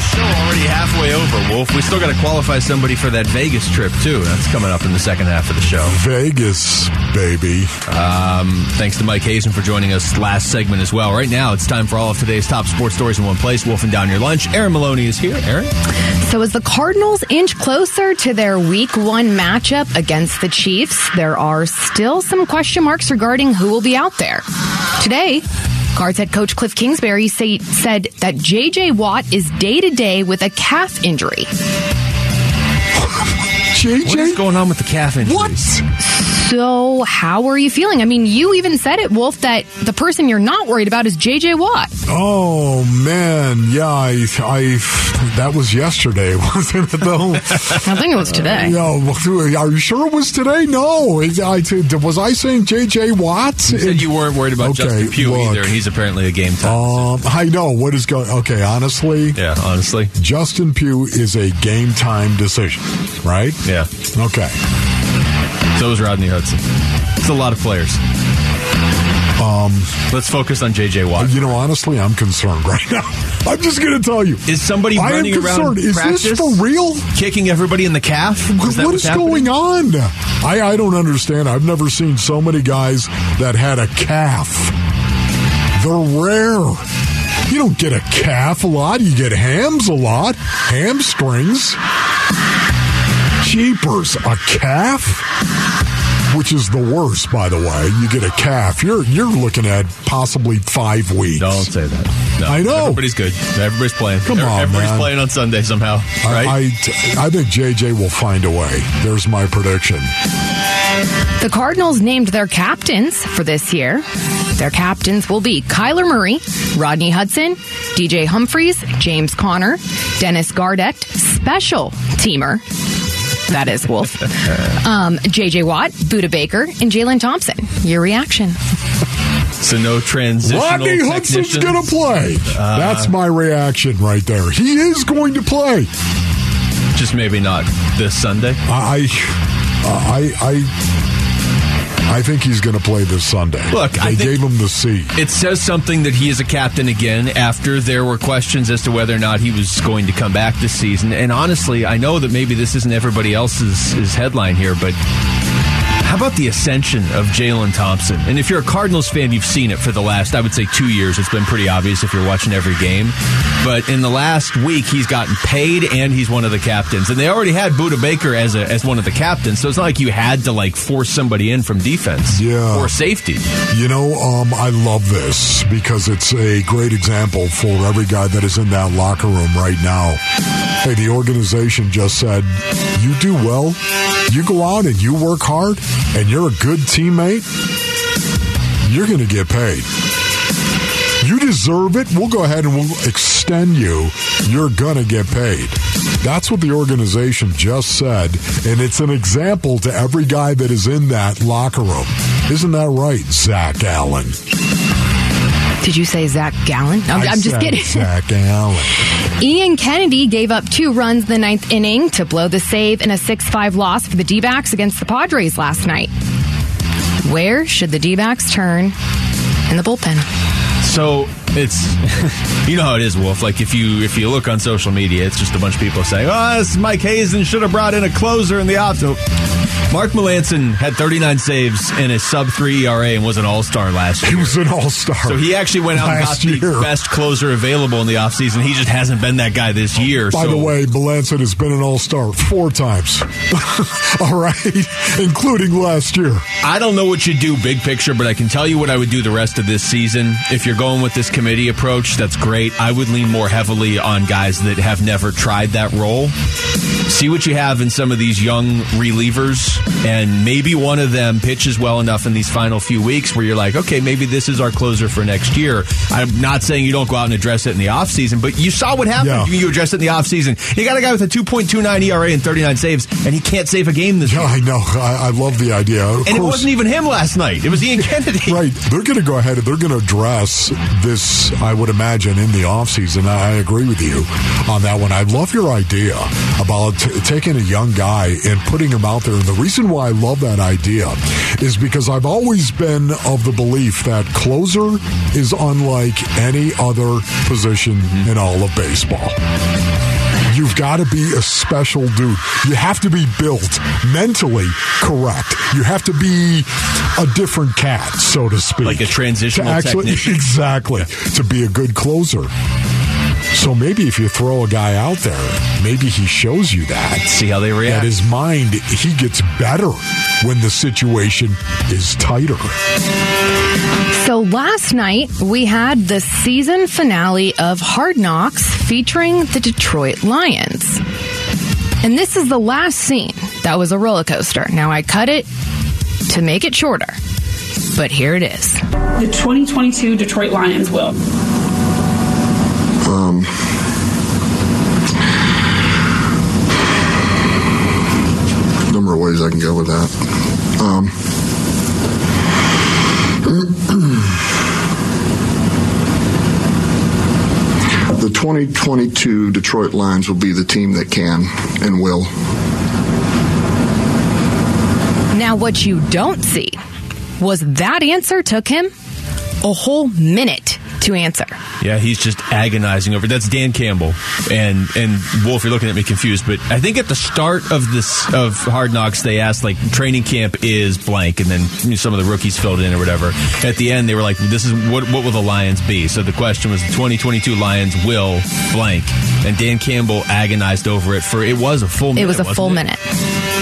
The show already halfway over, Wolf. We still got to qualify somebody for that Vegas trip too. That's coming up in the second half of the show. Vegas, baby. Um, thanks to Mike Hazen for joining us last segment as well. Right now, it's time for all of today's top sports stories in one place. Wolf and down your lunch. Aaron Maloney is here. Aaron. So as the Cardinals inch closer to their week one matchup against the Chiefs, there are still some question marks regarding who will be out there. Today, Cards head coach Cliff Kingsbury say, said that J.J. Watt is day to day with a calf injury. JJ? What is going on with the calf injury? What? So, how are you feeling? I mean, you even said it, Wolf, that the person you're not worried about is J.J. Watt. Oh man, yeah, I, I, that was yesterday, wasn't it? Though. I think it was today. Yeah, are you sure it was today? No, it, I, was I saying J.J. Watt? You said you weren't worried about Okay, Justin Pugh look. either, he's apparently a game time. Um, I know what is going. Okay, honestly, yeah, honestly. Justin Pugh is a game time decision, right? Yeah. Okay. So is Rodney Hudson. It's a lot of players. Um, Let's focus on J.J. Watt. you know, honestly, I'm concerned right now. I'm just going to tell you. Is somebody I am running around. Is practice this for real? kicking everybody in the calf? Is what's happening? going on? I, I don't understand. I've never seen so many guys that had a calf. They're rare. You don't get a calf a lot. You get hams a lot. Hamstrings. Jeepers, a calf? Which is the worst, by the way. You get a calf. You're you're looking at possibly five weeks. Don't say that. No, I know. Everybody's good. Everybody's playing. Come on, Everybody's man. playing on Sunday somehow, right? I, I, I think JJ will find a way. There's my prediction. The Cardinals named their captains for this year. Their captains will be Kyler Murray, Rodney Hudson, DJ Humphries, James Conner, Dennis Gardeck, special teamer. That is Wolf. Um, JJ Watt, Budda Baker, and Jalen Thompson. Your reaction? so no transitional Rodney Hudson's technicians? going to play. Uh, That's my reaction right there. He is going to play. Just maybe not this Sunday. I, I, I, I think he's going to play this Sunday. Look, they I gave him the C. It says something that he is a captain again after there were questions as to whether or not he was going to come back this season. And honestly, I know that maybe this isn't everybody else's his headline here, but how about the ascension of Jalen Thompson? And if you're a Cardinals fan, you've seen it for the last, I would say, two years. It's been pretty obvious if you're watching every game. But in the last week, he's gotten paid and he's one of the captains. And they already had Budda Baker as a, as one of the captains, so it's not like you had to like force somebody in from defense Yeah. or safety. You know, um, I love this because it's a great example for every guy that is in that locker room right now. Hey, the organization just said, you do well, you go out and you work hard, and you're a good teammate, you're going to get paid. You deserve it. We'll go ahead and we'll extend you. You're going to get paid. That's what the organization just said. And it's an example to every guy that is in that locker room. Isn't that right, Zach Allen? Did you say Zach Gallen? I'm, I I'm just kidding. Zach Allen. Ian Kennedy gave up two runs in the ninth inning to blow the save in a 6 5 loss for the D backs against the Padres last night. Where should the D backs turn in the bullpen? So it's you know how it is, Wolf. Like if you if you look on social media, it's just a bunch of people saying, "Oh, this Mike Hazen should have brought in a closer in the off." Mark Melancon had 39 saves in a sub three ERA and was an All Star last year. He was an all star. So he actually went out and got Last the best closer available in the offseason. He just hasn't been that guy this year. By so the way, Melancon has been an all star four times. all right, including last year. I don't know what you do big picture, but I can tell you what I would do the rest of this season if you're going with this committee approach, that's great. I would lean more heavily on guys that have never tried that role. See what you have in some of these young relievers, and maybe one of them pitches well enough in these final few weeks where you're like, okay, maybe this is our closer for next year. I'm not saying you don't go out and address it in the offseason, but you saw what happened. Yeah. You address it in the offseason. You got a guy with a 2.29 ERA and 39 saves, and he can't save a game this Yeah, year. I know. I, I love the idea. Of And it wasn't even him last night. It was Ian Kennedy. Right. They're going to go ahead and they're going to address this, I would imagine, in the offseason. I agree with you on that one. I love your idea about t- taking a young guy and putting him out there. in the reason why I love that idea is because I've always been of the belief that closer is unlike any other position mm-hmm. in all of baseball. You've got to be a special dude. You have to be built mentally correct. You have to be a different cat, so to speak. Like a transitional To actually, technician. Exactly. To be a good closer. So maybe if you throw a guy out there, maybe he shows you that. See how they react. That react. his mind, he gets better when the situation is tighter. So last night we had the season finale of Hard Knocks featuring the Detroit Lions. And this is the last scene that was a roller coaster. Now I cut it to make it shorter, but here it is. The 2022 Detroit Lions will. Um, number of ways I can go with that. Um, the 2022 Detroit Lions will be the team that can and will. Now, what you don't see was that answer took him a whole minute to answer. Yeah, he's just agonizing over. That's Dan Campbell and and Wolf. You're looking at me confused, but I think at the start of this of Hard Knocks, they asked like training camp is blank, and then you know, some of the rookies filled in or whatever. At the end, they were like, "This is what what will the Lions be?" So the question was, "The 2022 Lions will blank," and Dan Campbell agonized over it for it was a full. minute, It was a full it? minute.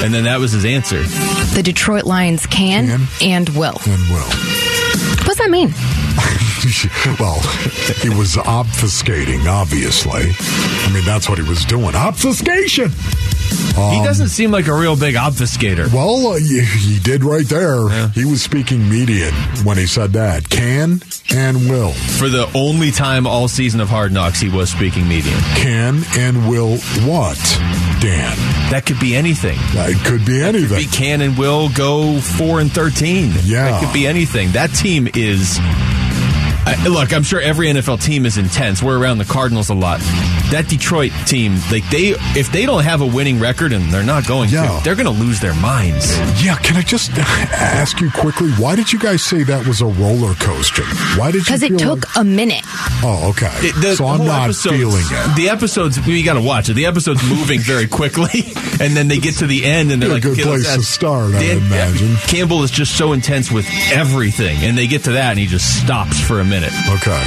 and then that was his answer. The Detroit Lions can, Can. and will. And will. What's that mean? well, he was obfuscating, obviously. I mean, that's what he was doing. Obfuscation! he doesn't seem like a real big obfuscator. Well, uh, he, he did right there. He was speaking median when he said that. Can and will. For the only time all season of Hard Knocks, he was speaking median. Can and will what, Dan? That could be anything. It could be be anything. can and will go four and thirteen. Yeah. that could be anything. That team is. I, look, I'm sure every NFL team is intense. We're around the Cardinals a lot. That Detroit team, like they, if they don't have a winning record, and they're not going Yeah. to, they're going to lose their minds. Yeah, can I just ask you quickly, why did you guys say that was a roller coaster? Why did you Because it took like- a minute. Oh, okay. It- the so I'm whole not episode's- feeling it. The episodes, you got to watch it. The episode's moving very quickly, and then they get to the end, and they're Be a like, good okay, place to start, I imagine. Campbell is just so intense with everything, and they get to that, and he just stops for a minute. Okay.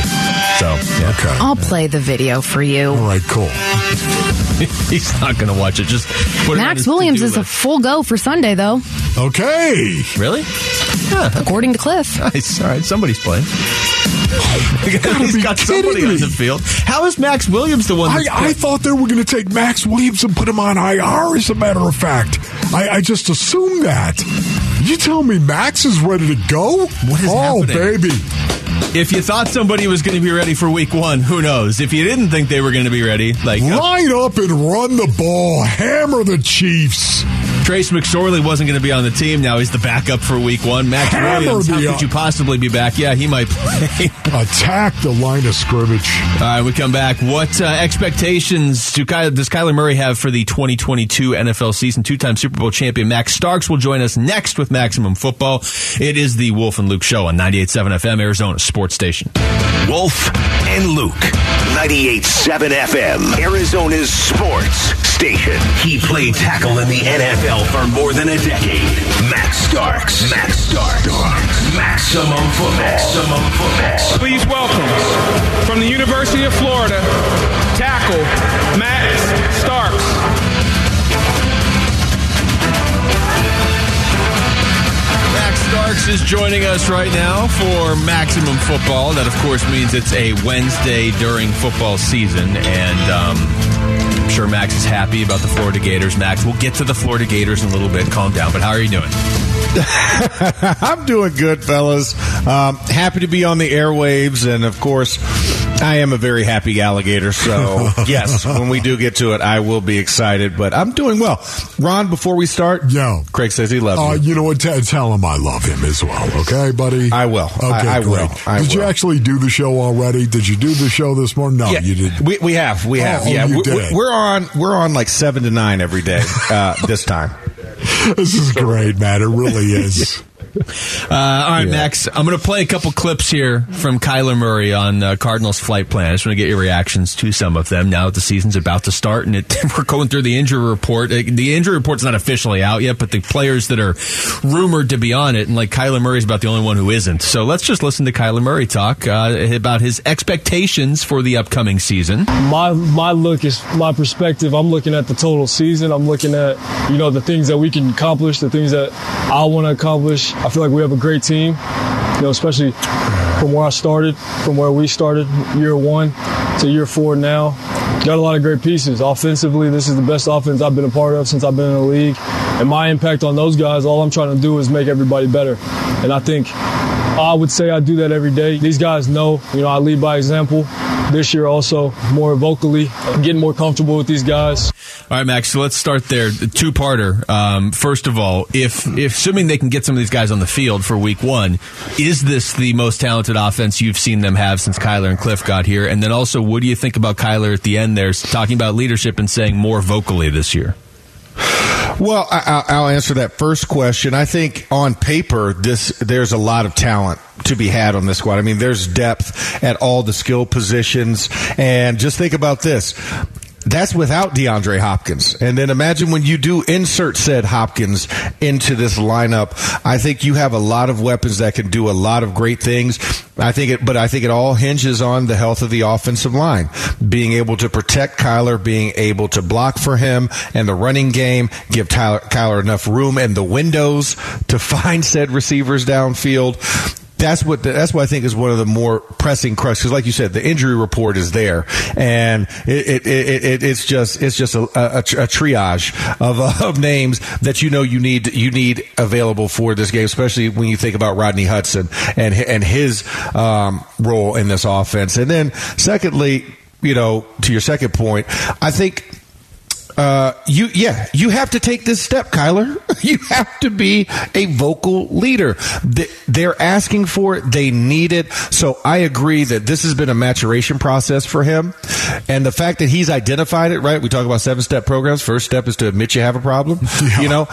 So, yeah. Okay. I'll play the video for you. All right, cool. he's not going to watch it. Just put it Max his Williams to-do is a full go for Sunday, though, Okay. really according to Cliff. nice. All right, somebody's playing. gotta he's be got kidding somebody on the field. How is Max Williams the one? I, I thought they were going to take Max Williams and put him on IR, as a matter of fact. I, I just assumed that. You tell me Max is ready to go? What is oh, happening? baby. If you thought somebody was going to be ready for Week One, who knows? If you didn't think they were going to be ready, like uh, Line up and run the ball. Hammer the Chiefs. Trace McSorley wasn't going to be on the team. Now he's the backup for Week One. Max Hammer Williams, how could you possibly be back? Yeah, he might play. Attack the line of scrimmage. All right, we come back. What uh, expectations do Ky- does Kyler Murray have for the 2022 NFL season? Two-time Super Bowl champion Max Starks will join us next with Maximum Football. It is the Wolf and Luke Show on 98.7 FM, Arizona Sports Station. Wolf and Luke. 98.7 FM, Arizona's sports station. He played tackle in the NFL for more than a decade. Max Starks. Max Starks. Starks. Maximum football. Maximum football. Please welcome from the University of Florida, tackle Max Starks. Max Starks is joining us right now for Maximum Football. That, of course, means it's a Wednesday during football season, and um, I'm sure Max is happy about the Florida Gators. Max, we'll get to the Florida Gators in a little bit. Calm down, but how are you doing? I'm doing good, fellas. Um, happy to be on the airwaves, and of course, I am a very happy alligator. So, yes, when we do get to it, I will be excited. But I'm doing well. Ron, before we start, yeah, Craig says he loves Uh, you. you know what? T- tell him I love him as well. Okay, buddy. I will. Okay, I- I will. I did you actually do the show already? Did you do the show this morning? No, Yeah, you did. We, we have. We have. Oh, yeah, we, did. we're on. We're on like seven to nine every day uh, this time. This is great, man. It really is. Uh, all right, Max. I'm going to play a couple clips here from Kyler Murray on uh, Cardinals flight plan. I just want to get your reactions to some of them now that the season's about to start, and it, we're going through the injury report. Uh, The injury report's not officially out yet, but the players that are rumored to be on it, and like Kyler Murray's about the only one who isn't. So let's just listen to Kyler Murray talk uh, about his expectations for the upcoming season. my my look is my perspective. I'm looking at the total season. I'm looking at you know the things that we can accomplish, the things that I want to accomplish. I feel like we have a great team. You know, especially from where I started, from where we started, year one to year four now. Got a lot of great pieces. Offensively, this is the best offense I've been a part of since I've been in the league. And my impact on those guys, all I'm trying to do is make everybody better. And I think I would say I do that every day. These guys know, you know, I lead by example. This year also more vocally, getting more comfortable with these guys. All right, Max. So let's start there. Two parter. Um, first of all, if, if assuming they can get some of these guys on the field for Week One, is this the most talented offense you've seen them have since Kyler and Cliff got here? And then also, what do you think about Kyler at the end there, talking about leadership and saying more vocally this year? Well, I, I- I'll answer that first question. I think on paper, this there's a lot of talent to be had on this squad. I mean, there's depth at all the skill positions, and just think about this. That's without DeAndre Hopkins. And then imagine when you do insert said Hopkins into this lineup. I think you have a lot of weapons that can do a lot of great things. I think it, but I think it all hinges on the health of the offensive line. Being able to protect Kyler, being able to block for him and the running game, give Tyler, Kyler enough room and the windows to find said receivers downfield that's what that's what I think is one of the more pressing questions. Because, like you said, the injury report is there, and it, it, it, it it's just it's just a, a, a triage of, of names that you know you need you need available for this game, especially when you think about Rodney Hudson and and his um, role in this offense. And then, secondly, you know, to your second point, I think uh, you yeah, you have to take this step, Kyler. You have to be a vocal leader. They're asking for it. They need it. So I agree that this has been a maturation process for him, and the fact that he's identified it. Right, we talk about seven step programs. First step is to admit you have a problem. You know,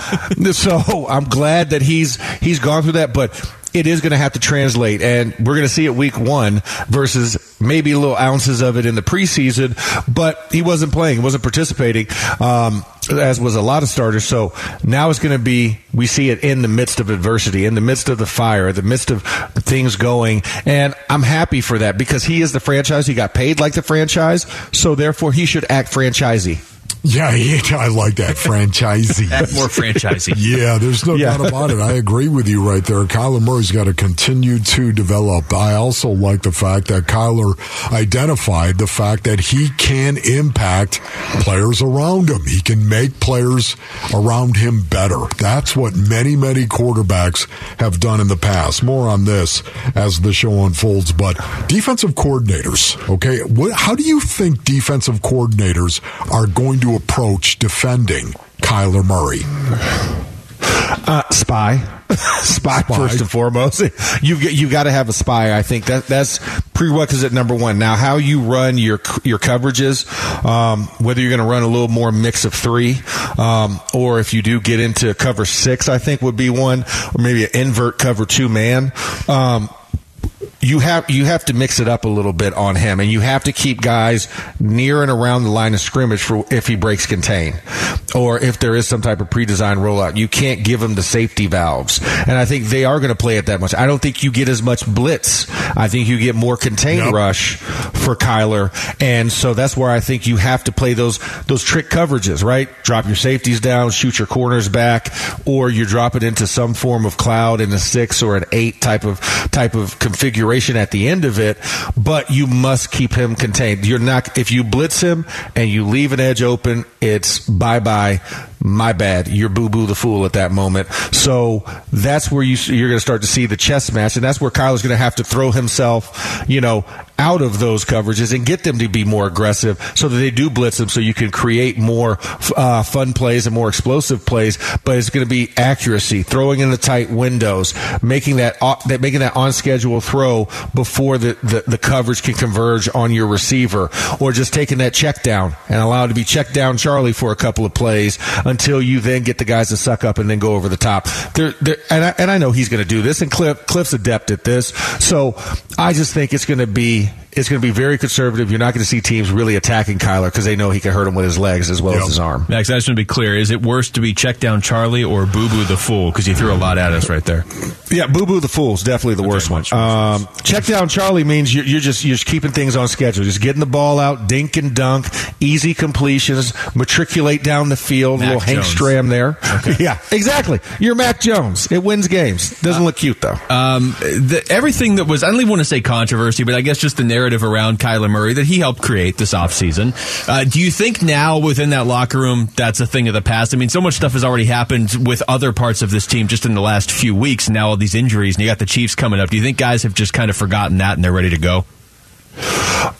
so I'm glad that he's he's gone through that, but it is going to have to translate, and we're going to see it week one versus maybe little ounces of it in the preseason. But he wasn't playing, wasn't participating, um, as was a lot of starters. So now it's going to be we see it in the midst of adversity, in the midst of the fire, in the midst of things going, and I'm happy for that because he is the franchise. He got paid like the franchise, so therefore he should act franchisey. Yeah, yeah, I like that franchisee. More franchisey. Yeah, there's no Yeah. doubt about it. I agree with you right there. Kyler Murray's got to continue to develop. I also like the fact that Kyler identified the fact that he can impact players around him. He can make players around him better. That's what many, many quarterbacks have done in the past. More on this as the show unfolds. But defensive coordinators, okay, what, how do you think defensive coordinators are going to approach defending Kyler Murray? Uh, spy. spy, Spy. first and foremost. You've got- you got to have a spy. I think that that's prerequisite number one. Now, how you run your your coverages, um, whether you're going to run a little more mix of three, um, or if you do get into cover six, I think would be one, or maybe an invert cover two man. Um, you have you have to mix it up a little bit on him, and you have to keep guys near and around the line of scrimmage for if he breaks contain. Or if there is some type of pre-designed rollout, you can't give them the safety valves. And I think they are going to play it that much. I don't think you get as much blitz. I think you get more contained Yep. rush for Kyler, and so that's where I think you have to play those those trick coverages, right? Drop your safeties down, shoot your corners back, or you drop it into some form of cloud in a six or an eight type of type of configuration at the end of it. But you must keep him contained. You're not if you blitz him and you leave an edge open, it's bye bye guy my bad. You're boo boo the fool at that moment. So that's where you you're going to start to see the chess match, and that's where Kyler's going to have to throw himself, you know, out of those coverages and get them to be more aggressive, so that they do blitz them, so you can create more uh, fun plays and more explosive plays. But it's going to be accuracy, throwing in the tight windows, making that uh, that making that on schedule throw before the, the the coverage can converge on your receiver, or just taking that check down and allow it to be check down Charlie for a couple of plays until you then get the guys to suck up and then go over the top. They're, they're, and, I, and I know he's going to do this, and Cliff, Cliff's adept at this. So I just think it's going to be it's going to be very conservative. You're not going to see teams really attacking Kyler because they know he can hurt him with his legs as well as his arm. Max, I just want to be clear. Is it worse to be check down Charlie or Boo Boo the Fool? Because you threw a lot at us right there. Yeah, Boo Boo the Fool's definitely the worst one. Um, check down Charlie means you're, you're just you're just keeping things on schedule, just getting the ball out, dink and dunk, easy completions, matriculate down the field, Mac little Hank Stram there. Yeah, exactly. You're Mac Jones. It wins games. Doesn't look cute though. Um, the, everything that was, I don't even want to say controversy, but I guess just the narrative around Kyler Murray that he helped create this offseason. Uh, do you think now within that locker room that's a thing of the past? I mean, so much stuff has already happened with other parts of this team just in the last few weeks. Now all these injuries, and you got the Chiefs coming up. Do you think guys have just kind of forgotten that and they're ready to go?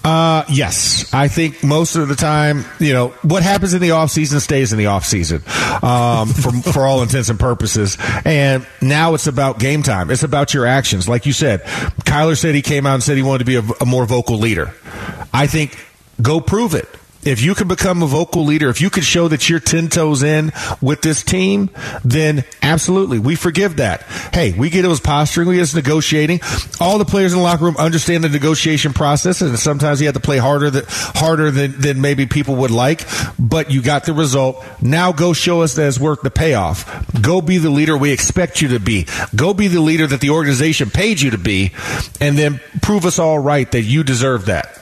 Uh, yes. I think most of the time, you know, what happens in the off season stays in the offseason um, for, for all intents and purposes. And now it's about game time. It's about your actions. Like you said, Kyler said he came out and said he wanted to be a, a more vocal leader. I think go prove it. If you can become a vocal leader, if you can show that you're 10 toes in with this team, then absolutely, we forgive that. Hey, we get it was posturing, we get us negotiating. All the players in the locker room understand the negotiation process, and sometimes you have to play harder than, harder than, than maybe people would like, but you got the result. Now go show us that it's worth the payoff. Go be the leader we expect you to be. Go be the leader that the organization paid you to be, and then prove us all right that you deserve that.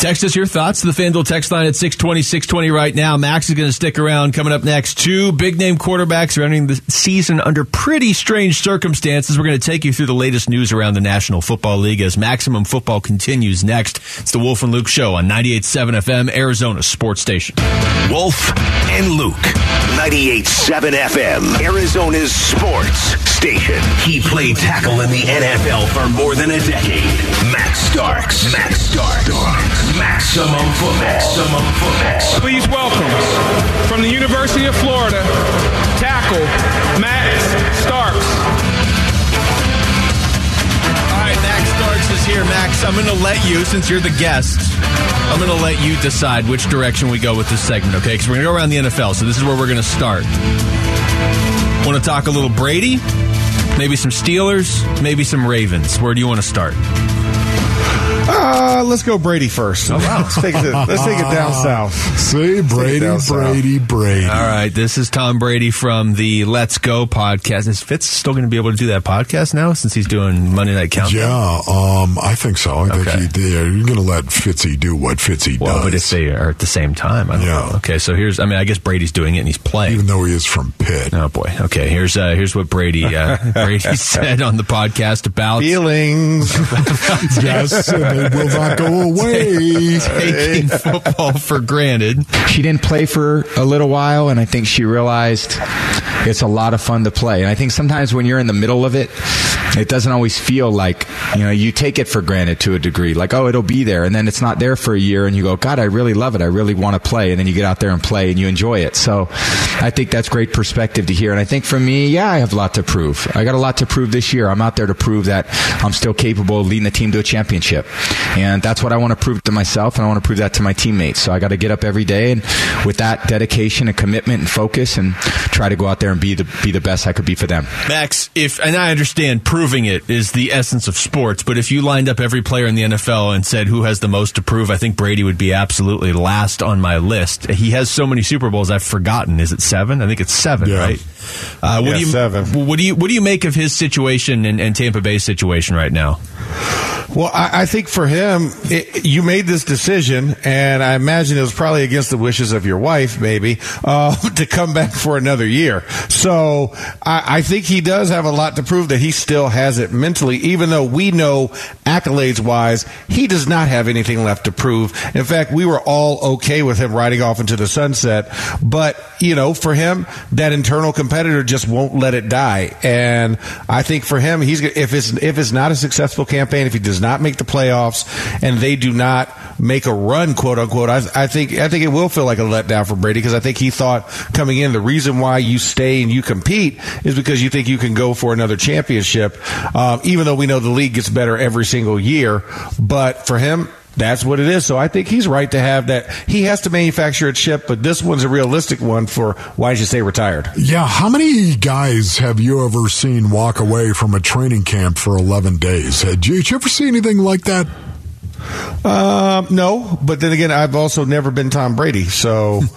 Text us your thoughts to the FanDuel text line at 620, 620 right now. Max is going to stick around coming up next. Two big name quarterbacks are entering the season under pretty strange circumstances. We're going to take you through the latest news around the National Football League as Maximum Football continues next. It's the Wolf and Luke Show on 98.7 FM, Arizona Sports Station. Wolf and Luke. 98.7 FM, Arizona's sports station. He played tackle in the NFL for more than a decade. Max Starks. Max Starks. Maximum football. Maximum football. Please welcome from the University of Florida, tackle Max Starks. All right, Max Starks is here. Max, I'm going to let you, since you're the guest, I'm going to let you decide which direction we go with this segment, okay? Because we're going to go around the NFL, so this is where we're going to start. Want to talk a little Brady? Maybe some Steelers? Maybe some Ravens? Where do you want to start? Uh, let's go Brady first. Oh, wow. let's take it. Let's take it down south. See, Brady, down south. Brady, Brady. All right, this is Tom Brady from the Let's Go podcast. Is Fitz still going to be able to do that podcast now since he's doing Monday Night Countdown? Yeah, um, I think so. I Okay. think he, they, you're going to let Fitzy do what Fitzy Well, does. but if they are at the same time, I don't Yeah. know. Okay, so here's, I mean, I guess Brady's doing it and he's playing. even though he is from Pitt. Oh boy. Okay. Here's uh, here's what Brady uh, Brady said on the podcast about Feelings. yes, and they will not go away. taking football for granted. she didn't play for a little while, and I think she realized it's a lot of fun to play. And I think sometimes when you're in the middle of it, it doesn't always feel like you know you take it for granted to a degree. Like oh, it'll be there, and then it's not there for a year, and you go, God, I really love it. I really want to play, and then you get out there and play, and you enjoy it. So I think that's great perspective to hear. And I think for me, yeah, I have a lot to prove. I got a lot to prove this year. I'm out there to prove that I'm still capable of leading the team to a championship, and that's what I want to prove to myself, and I want to prove that to my teammates. So I got to get up every day and with that dedication and commitment and focus, and try to go out there there and be the be the best I could be for them. Max, if and I understand proving it is the essence of sports, but if you lined up every player in the NFL and said who has the most to prove, I think Brady would be absolutely last on my list. He has so many Super Bowls I've forgotten. Is it seven? I think it's seven, Yeah. right? Uh, what Yeah, do you seven. What do you what do you make of his situation and, and Tampa Bay's situation right now? Well, I, I think for him, it, you made this decision, and I imagine it was probably against the wishes of your wife, maybe, uh, to come back for another year. So I, I think he does have a lot to prove that he still has it mentally, even though we know accolades wise, he does not have anything left to prove. In fact, we were all okay with him riding off into the sunset, but you know, for him, that internal competitor just won't let it die. And I think for him, he's if it's if it's not a successful campaign, if he does not make the playoffs, and they do not make a run, quote unquote, I, I think I think it will feel like a letdown for Brady because I think he thought coming in the reason why you stay and you compete is because you think you can go for another championship, um, even though we know the league gets better every single year. But for him, that's what it is. So I think he's right to have that. He has to manufacture a chip, but this one's a realistic one for why did you say retired? Yeah, how many guys have you ever seen walk away from a training camp for 11 days? Did you, did you ever see anything like that? Um, no, but then again, I've also never been Tom Brady. So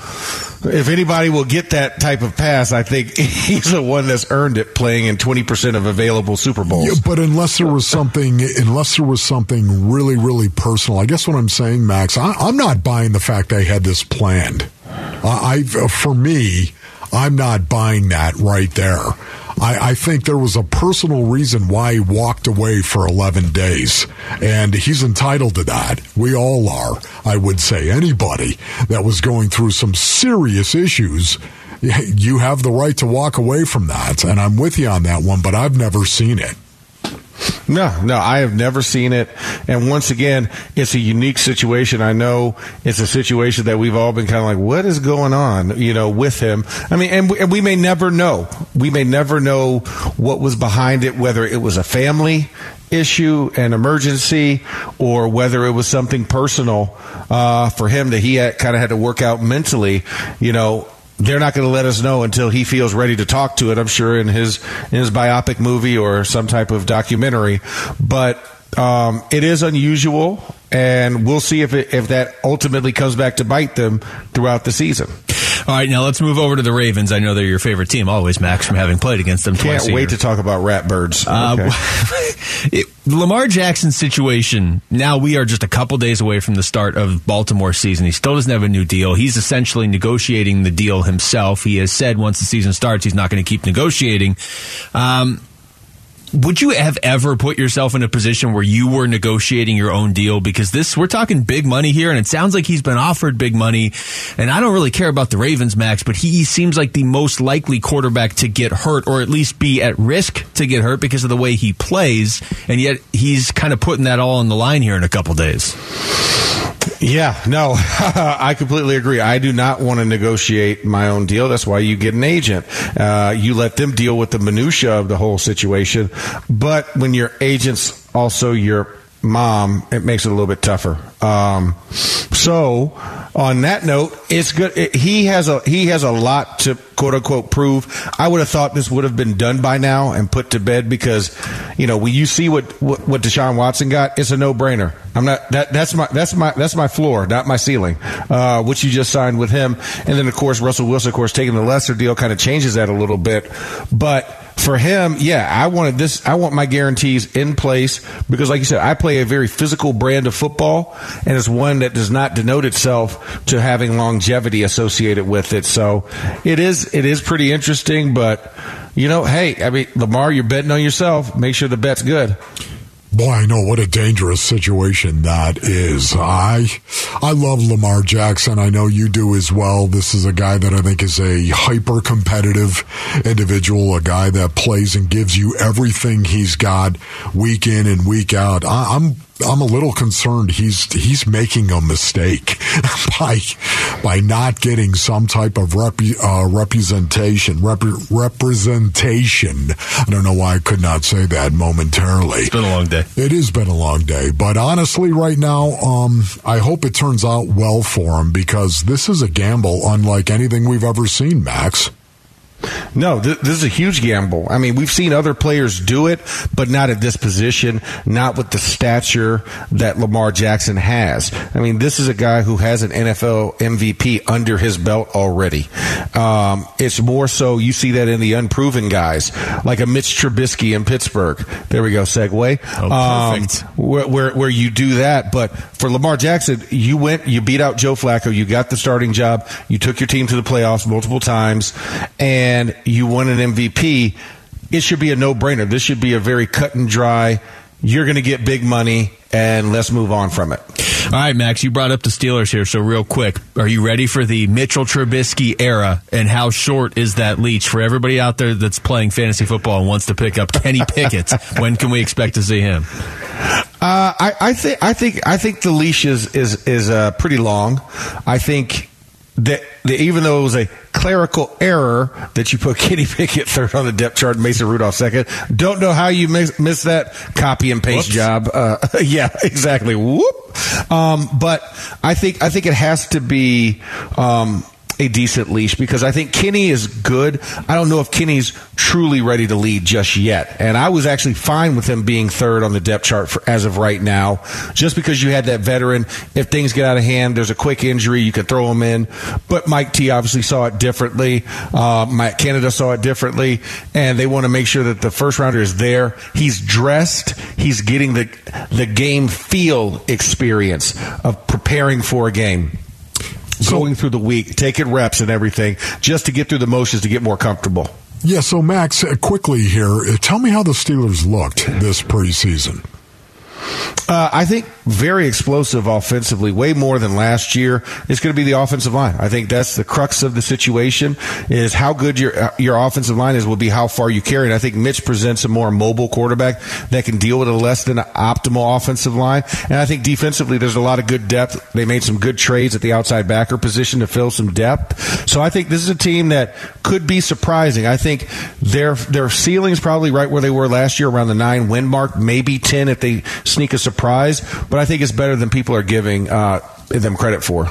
if anybody will get that type of pass, I think he's the one that's earned it playing in 20% of available Super Bowls. Yeah, but unless there was something, unless there was something really, really personal, I guess what I'm saying, Max, I, I'm not buying the fact they had this planned. I, I, for me, I'm not buying that right there. I, I think there was a personal reason why he walked away for 11 days, and he's entitled to that. We all are, I would say. Anybody that was going through some serious issues, you have the right to walk away from that, and I'm with you on that one, but I've never seen it. No, no, I have never seen it. And once again, it's a unique situation. I know it's a situation that we've all been kind of like, what is going on, you know, with him? I mean, and we, and we may never know. We may never know what was behind it, whether it was a family issue, an emergency, or whether it was something personal uh, for him that he kind of had to work out mentally, you know they're not going to let us know until he feels ready to talk to it. I'm sure in his in his biopic movie or some type of documentary, but um, it is unusual, and we'll see if it, if that ultimately comes back to bite them throughout the season. All right, now let's move over to the Ravens. I know they're your favorite team, always, Max, from having played against them twice. Can't wait to talk about rat birds. Uh, it, Lamar Jackson's situation. Now we are just a couple days away from the start of Baltimore season. He still doesn't have a new deal. He's essentially negotiating the deal himself. He has said once the season starts, he's not going to keep negotiating. Um, would you have ever put yourself in a position where you were negotiating your own deal? Because this, we're talking big money here, and it sounds like he's been offered big money. And I don't really care about the Ravens, Max, but he seems like the most likely quarterback to get hurt, or at least be at risk to get hurt because of the way he plays. And yet he's kind of putting that all on the line here in a couple days. Yeah, no, I completely agree. I do not want to negotiate my own deal. That's why you get an agent. Uh, you let them deal with the minutia of the whole situation. But when your agent's also your mom, it makes it a little bit tougher. Um, so, on that note, it's good. It, he has a he has a lot to quote unquote prove. I would have thought this would have been done by now and put to bed because, you know, when you see what what, what Deshaun Watson got, it's a no brainer. I'm not that that's my that's my that's my floor, not my ceiling. Uh, which you just signed with him, and then of course Russell Wilson, of course, taking the lesser deal kind of changes that a little bit, but. For him, yeah, I wanted this. I want my guarantees in place because, like you said, I play a very physical brand of football, and it's one that does not denote itself to having longevity associated with it. So, it is it is pretty interesting. But you know, hey, I mean, Lamar, you're betting on yourself. Make sure the bet's good. Boy, I know what a dangerous situation that is. I I love Lamar Jackson. I know you do as well. This is a guy that I think is a hyper competitive individual, a guy that plays and gives you everything he's got week in and week out. I, I'm I'm a little concerned he's he's making a mistake by by not getting some type of rep, uh, representation rep, representation. I don't know why I could not say that momentarily. It's been a long day. It has been a long day, but honestly, right now, um, I hope it turns out well for him because this is a gamble unlike anything we've ever seen, Max. No, th- this is a huge gamble. I mean, we've seen other players do it, but not at this position, not with the stature that Lamar Jackson has. I mean, this is a guy who has an NFL MVP under his belt already. Um, it's more so you see that in the unproven guys, like a Mitch Trubisky in Pittsburgh. There we go, segue. Oh, perfect. Um, where, where where you do that, but for Lamar Jackson, you went, you beat out Joe Flacco, you got the starting job, you took your team to the playoffs multiple times, and you won an MVP. It should be a no brainer. This should be a very cut and dry. You're going to get big money, and let's move on from it. All right, Max, you brought up the Steelers here, so real quick, are you ready for the Mitchell Trubisky era? And how short is that leash for everybody out there that's playing fantasy football and wants to pick up Kenny Pickett? when can we expect to see him? Uh, I, I think I think I think the leash is is is uh, pretty long. I think that, that even though it was a clerical error that you put Kenny Pickett third on the depth chart, and Mason Rudolph second, don't know how you miss, miss that copy and paste Whoops. job. Uh, yeah, exactly. Whoop. Um, but I think I think it has to be. Um, a decent leash because I think Kenny is good. I don't know if Kenny's truly ready to lead just yet. And I was actually fine with him being third on the depth chart for, as of right now, just because you had that veteran. If things get out of hand, there's a quick injury, you can throw him in. But Mike T obviously saw it differently. Uh, Canada saw it differently, and they want to make sure that the first rounder is there. He's dressed. He's getting the the game feel experience of preparing for a game going through the week, taking reps and everything, just to get through the motions to get more comfortable. Yeah, so Max, uh, quickly here, uh, tell me how the Steelers looked this preseason. Uh, I think very explosive offensively, way more than last year. It's going to be the offensive line. I think that's the crux of the situation. Is how good your uh, your offensive line is will be how far you carry. And I think Mitch presents a more mobile quarterback that can deal with a less than optimal offensive line. And I think defensively, there's a lot of good depth. They made some good trades at the outside backer position to fill some depth. So I think this is a team that could be surprising. I think their their ceiling is probably right where they were last year, around the nine win mark, maybe ten if they sneak a surprise. But I think it's better than people are giving uh, them credit for.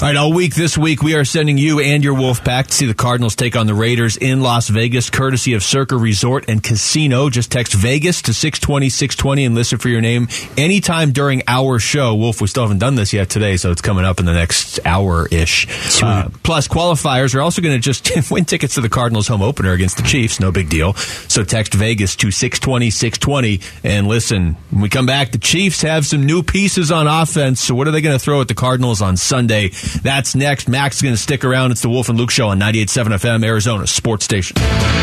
All right, all week this week, we are sending you and your Wolf Pack to see the Cardinals take on the Raiders in Las Vegas, courtesy of Circa Resort and Casino. Just text Vegas to 620 620 and listen for your name anytime during our show. Wolf, we still haven't done this yet today, so it's coming up in the next hour ish. Uh, plus, qualifiers are also going to just win tickets to the Cardinals home opener against the Chiefs. No big deal. So text Vegas to 620 620 and listen. When we come back, the Chiefs have some new pieces on offense. So, what are they going to throw at the Cardinals on Sunday? That's next. Max is going to stick around. It's the Wolf and Luke Show on 98.7 FM, Arizona Sports Station.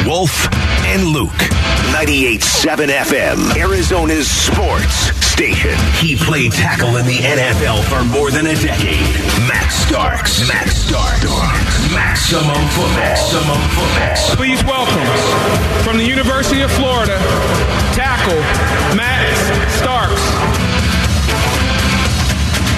Wolf and Luke, 98.7 FM, Arizona's sports station. He played tackle in the NFL for more than a decade. Max Starks. Max Starks. Maximum football. Maximum football. Please welcome from the University of Florida, tackle Max Starks.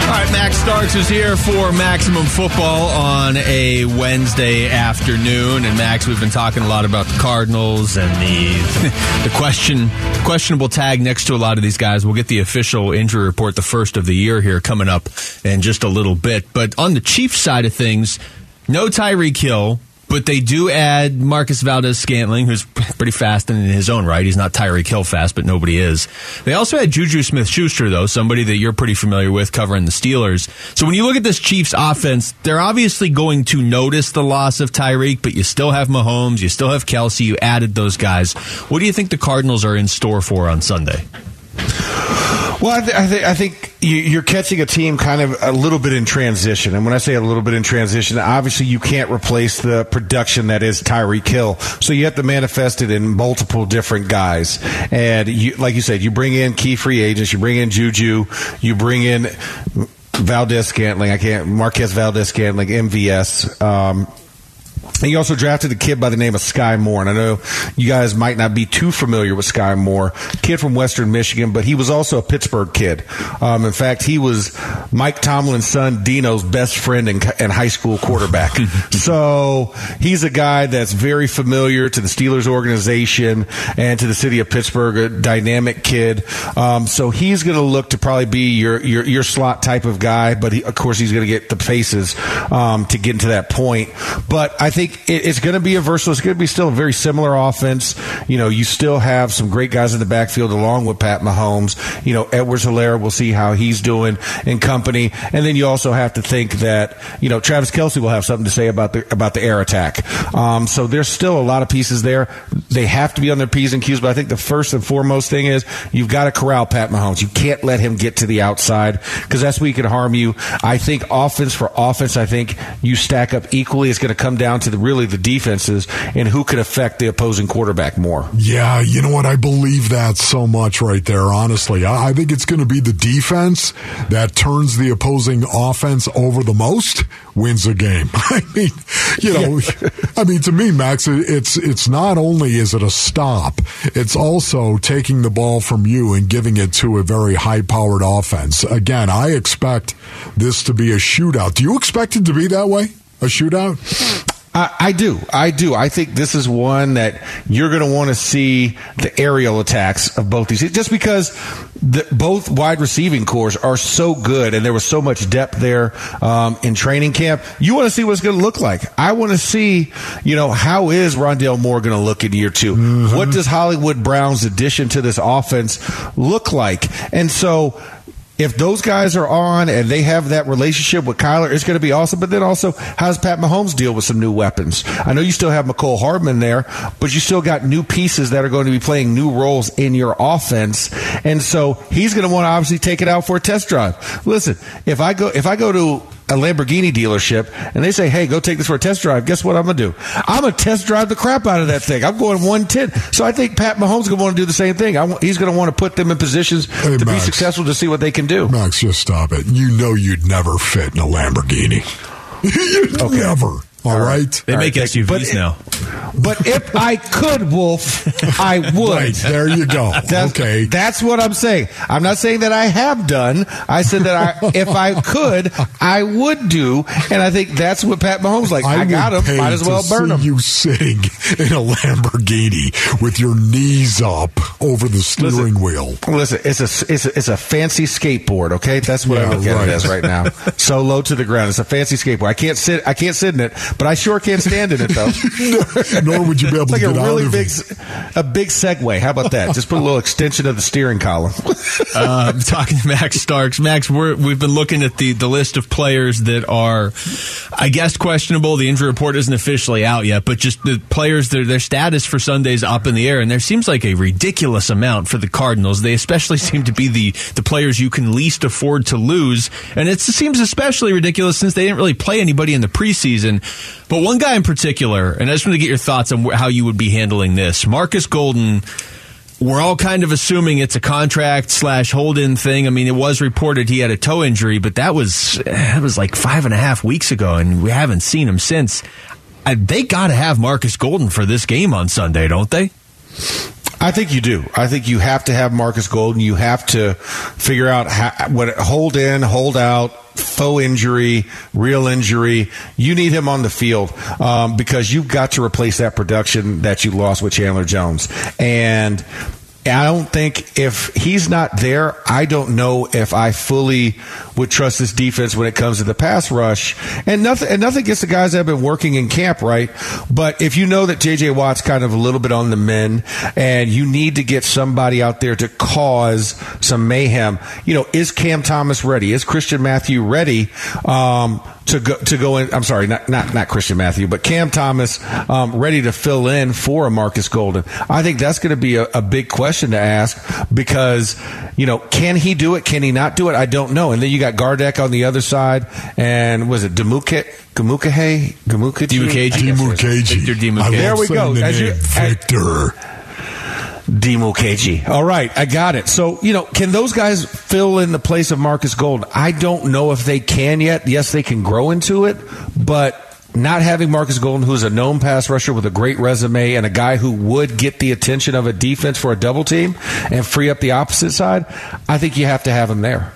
All right, Max Starks is here for Maximum Football on a Wednesday afternoon. And Max, we've been talking a lot about the Cardinals and the the question questionable tag next to a lot of these guys. We'll get the official injury report, the first of the year here, coming up in just a little bit. But on the Chiefs side of things, no Tyreek Hill. But they do add Marcus Valdes Scantling, who's pretty fast in his own right. He's not Tyreek Hill fast, but nobody is. They also had Juju Smith Schuster, though, somebody that you're pretty familiar with covering the Steelers. So when you look at this Chiefs offense, they're obviously going to notice the loss of Tyreek, but you still have Mahomes, you still have Kelce, you added those guys. What do you think the Cardinals are in store for on Sunday? Well, I, th- I, th- I think you- you're catching a team kind of a little bit in transition. And when I say a little bit in transition, obviously you can't replace the production that is Tyreek Hill. So you have to manifest it in multiple different guys. And you, like you said, you bring in key free agents, you bring in Juju, you bring in Valdes Scantling. I can't, Marquez Valdes Scantling, MVS. Um, and you also drafted a kid by the name of Sky Moore. And I know you guys might not be too familiar with Sky Moore, kid from Western Michigan, but he was also a Pittsburgh kid. Um, in fact, he was Mike Tomlin's son, Dino's best friend and, and high school quarterback. so he's a guy that's very familiar to the Steelers organization and to the city of Pittsburgh, a dynamic kid. Um, so he's going to look to probably be your, your, your slot type of guy, but he, of course he's going to get the paces um, to get into that point. But I think think it, it's going to be a versatile. It's going to be still a very similar offense. You know, you still have some great guys in the backfield along with Pat Mahomes. You know, Edwards Helaire, we'll see how he's doing in company. And then you also have to think that, you know, Travis Kelce will have something to say about the, about the air attack. Um, so there's still a lot of pieces there. They have to be on their P's and Q's, but I think the first and foremost thing is you've got to corral Pat Mahomes. You can't let him get to the outside because that's where he can harm you. I think offense for offense, I think you stack up equally. It's going to come down to the, really the defenses and who could affect the opposing quarterback more. Yeah, you know what? I believe that so much right there, honestly. I, I think it's going to be the defense that turns the opposing offense over the most wins a game. I mean, you know, I mean, to me, Max, it's it's not only is it a stop, it's also taking the ball from you and giving it to a very high-powered offense. Again, I expect this to be a shootout. Do you expect it to be that way? A shootout? I, I do. I do. I think this is one that you're going to want to see the aerial attacks of both these, just because the, both wide receiving cores are so good, and there was so much depth there um, in training camp. You want to see what it's going to look like. I want to see, you know, how is Rondale Moore going to look in year 2 Mm-hmm. What does Hollywood Brown's addition to this offense look like? And so if those guys are on and they have that relationship with Kyler, it's going to be awesome. But then also, how does Pat Mahomes deal with some new weapons? I know you still have Mecole Hardman there, but you still got new pieces that are going to be playing new roles in your offense. And so he's going to want to obviously take it out for a test drive. Listen, if I go, if I go to a Lamborghini dealership and they say, "Hey, go take this for a test drive." Guess what I'm gonna do? I'm gonna test drive the crap out of that thing. I'm going 110. So I think Pat Mahomes is gonna want to do the same thing. I he's gonna want to put them in positions to be successful to see what they can do. Max, just stop it. You know you'd never fit in a Lamborghini. you'd never. All right. They make SUVs But- now. But if I could, Wolf, I would. Right, there you go. That's, okay. That's what I'm saying. I'm not saying that I have done. I said that I, if I could, I would do. And I think that's what Pat Mahomes like. I, would got him. Might as well to burn see him. You sitting in a Lamborghini with your knees up over the steering wheel. Listen, it's a it's a, it's a fancy skateboard. Okay, that's what I Yeah, look at right. it as right now. so low to the ground. It's a fancy skateboard. I can't sit. I can't sit in it, but I sure can't stand in it though. Nor would you be able It's like to a really out of big, it. a big Segway. How about that? Just put a little extension of the steering column. uh, I'm talking to Max Starks. Max, we're, we've been looking at the, the list of players that are, I guess, questionable. The injury report isn't officially out yet, but just the players, their, their status for Sunday's up in the air. And there seems like a ridiculous amount for the Cardinals. They especially seem to be the, the players you can least afford to lose. And it seems especially ridiculous since they didn't really play anybody in the preseason. But one guy in particular, and I just want to get your thoughts on how you would be handling this. Marcus Golden we're all kind of assuming it's a contract slash hold in thing. I mean, it was reported he had a toe injury, but that was that was like five and a half weeks ago, and we haven't seen him since. I, they got to have Marcus Golden for this game on Sunday, don't they? I think you do. I think you have to have Marcus Golden. You have to figure out how, what hold in, hold out, faux injury, real injury. You need him on the field um, because you've got to replace that production that you lost with Chandler Jones. And I don't think if he's not there, I don't know if I fully would trust this defense when it comes to the pass rush. And nothing, and nothing against the guys that have been working in camp, right? But if you know that J.J. Watt's kind of a little bit on the men, and you need to get somebody out there to cause some mayhem, you know, is Cam Thomas ready? Is Christian Matthew ready? Um, to go to go in. I'm sorry, not not not Christian Matthew, but Cam Thomas um, ready to fill in for a Marcus Golden. I think that's going to be a, a big question to ask because you know can he do it? Can he not do it? I don't know. And then you got Gardeck on the other side, and was it Demuket? Gamukahe? Gamukaji? Dimukeje. Dimukeje. Victor Dimukeje. There we go. the As you- name Victor. Demo KG. All right, I got it. So, you know, can those guys fill in the place of Marcus Gold? I don't know if they can yet. Yes, they can grow into it, but not having Marcus Golden, who's a known pass rusher with a great resume and a guy who would get the attention of a defense for a double team and free up the opposite side, I think you have to have him there.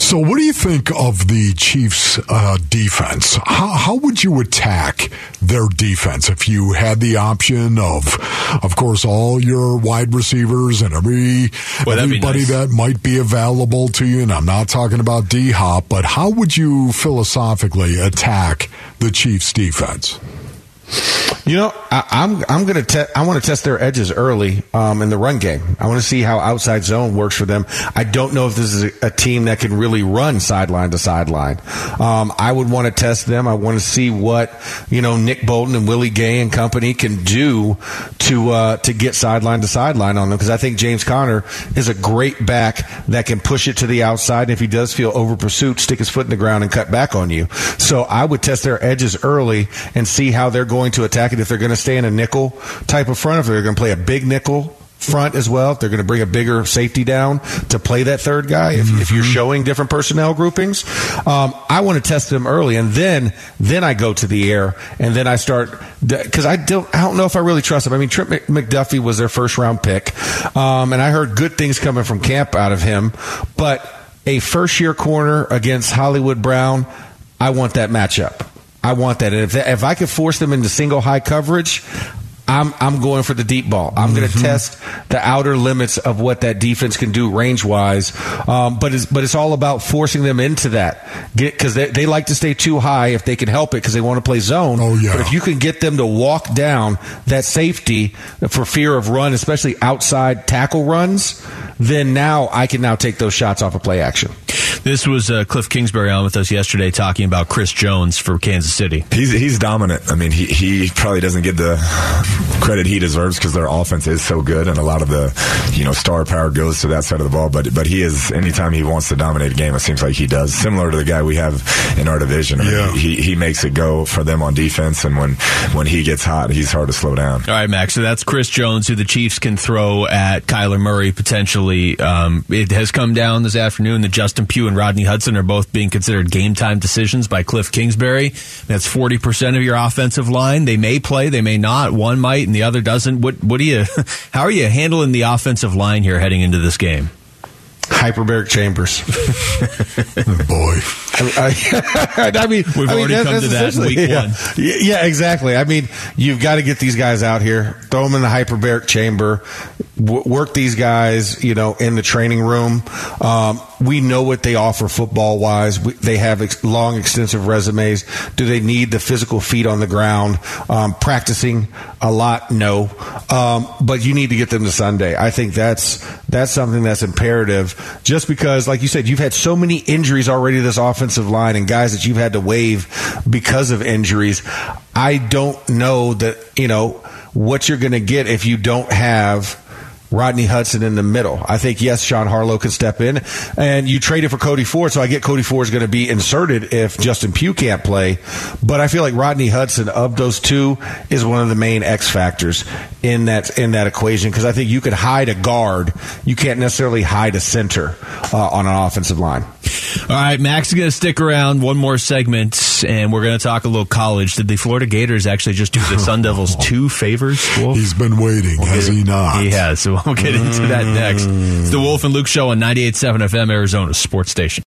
So, what do you think of the Chiefs' uh, defense? How, how would you attack their defense if you had the option of, of course, all your wide receivers and every Well, everybody nice. that might be available to you? And I'm not talking about D Hop, but how would you philosophically attack the Chiefs' defense? You know, I, I'm I'm gonna te- I want to test their edges early um, in the run game. I want to see how outside zone works for them. I don't know if this is a, a team that can really run sideline to sideline. Um, I would want to test them. I want to see what you know Nick Bolton and Willie Gay and company can do to uh, to get sideline to sideline on them because I think James Conner is a great back that can push it to the outside. And if he does feel over pursuit, stick his foot in the ground and cut back on you. So I would test their edges early and see how they're going to attack it. If they're going to stay in a nickel type of front, if they're going to play a big nickel front as well. If they're going to bring a bigger safety down to play that third guy, if, if you're showing different personnel groupings, um, I want to test them early, and then then I go to the air, and then I start because I don't I don't know if I really trust them. I mean, Trent Mc- McDuffie was their first round pick, um, and I heard good things coming from camp out of him, but a first year corner against Hollywood Brown, I want that matchup. I want that. And if, if I could force them into single high coverage, I'm I'm going for the deep ball. I'm going to test the outer limits of what that defense can do range wise. Um, but it's but it's all about forcing them into that because they, they like to stay too high if they can help it because they want to play zone. Oh yeah. But if you can get them to walk down that safety for fear of run, especially outside tackle runs, then now I can now take those shots off of play action. This was uh, Cliff Kingsbury on with us yesterday talking about Chris Jones for Kansas City. He's he's dominant. I mean, he he probably doesn't get the credit he deserves because their offense is so good, and a lot of the you know star power goes to that side of the ball. But but he is anytime he wants to dominate a game, it seems like he does. Similar to the guy we have in our division. I mean, Yeah. he he makes it go for them on defense, and when when he gets hot, he's hard to slow down. All right, Max. So that's Chris Jones, who the Chiefs can throw at Kyler Murray potentially. Um, it has come down this afternoon that Justin Pugh and Rodney Hudson are both being considered game time decisions by Cliff Kingsbury. That's forty percent of your offensive line. They may play, they may not. One might, and the other doesn't. What what do you? How are you handling the offensive line here heading into this game? Hyperbaric chambers. boy. I, I mean, We've I mean, already that- come to that in week yeah. one. Yeah, yeah, exactly. I mean, you've got to get these guys out here, throw them in the hyperbaric chamber, w- work these guys, you know, in the training room. Um, we know what they offer football wise. They have ex- long, extensive resumes. Do they need the physical feet on the ground? Um, practicing a lot? No. Um, but you need to get them to Sunday. I think that's that's something that's imperative. Just because, like you said, you've had so many injuries already this offensive line and guys that you've had to waive because of injuries. I don't know that you know what you're going to get if you don't have. Rodney Hudson in the middle. I think yes, Sean Harlow can step in, and you traded for Cody Ford, so I get Cody Ford is going to be inserted if Justin Pugh can't play. But I feel like Rodney Hudson of those two is one of the main X factors in that in that equation because I think you could hide a guard, you can't necessarily hide a center uh, on an offensive line. All right, Max is going to stick around one more segment, and we're going to talk a little college. Did the Florida Gators actually just do the Sun Devils two favors? Wolf? He's been waiting, has he not? He has. So we'll get into that next. It's the Wolf and Luke Show on 98.7 FM, Arizona Sports Station.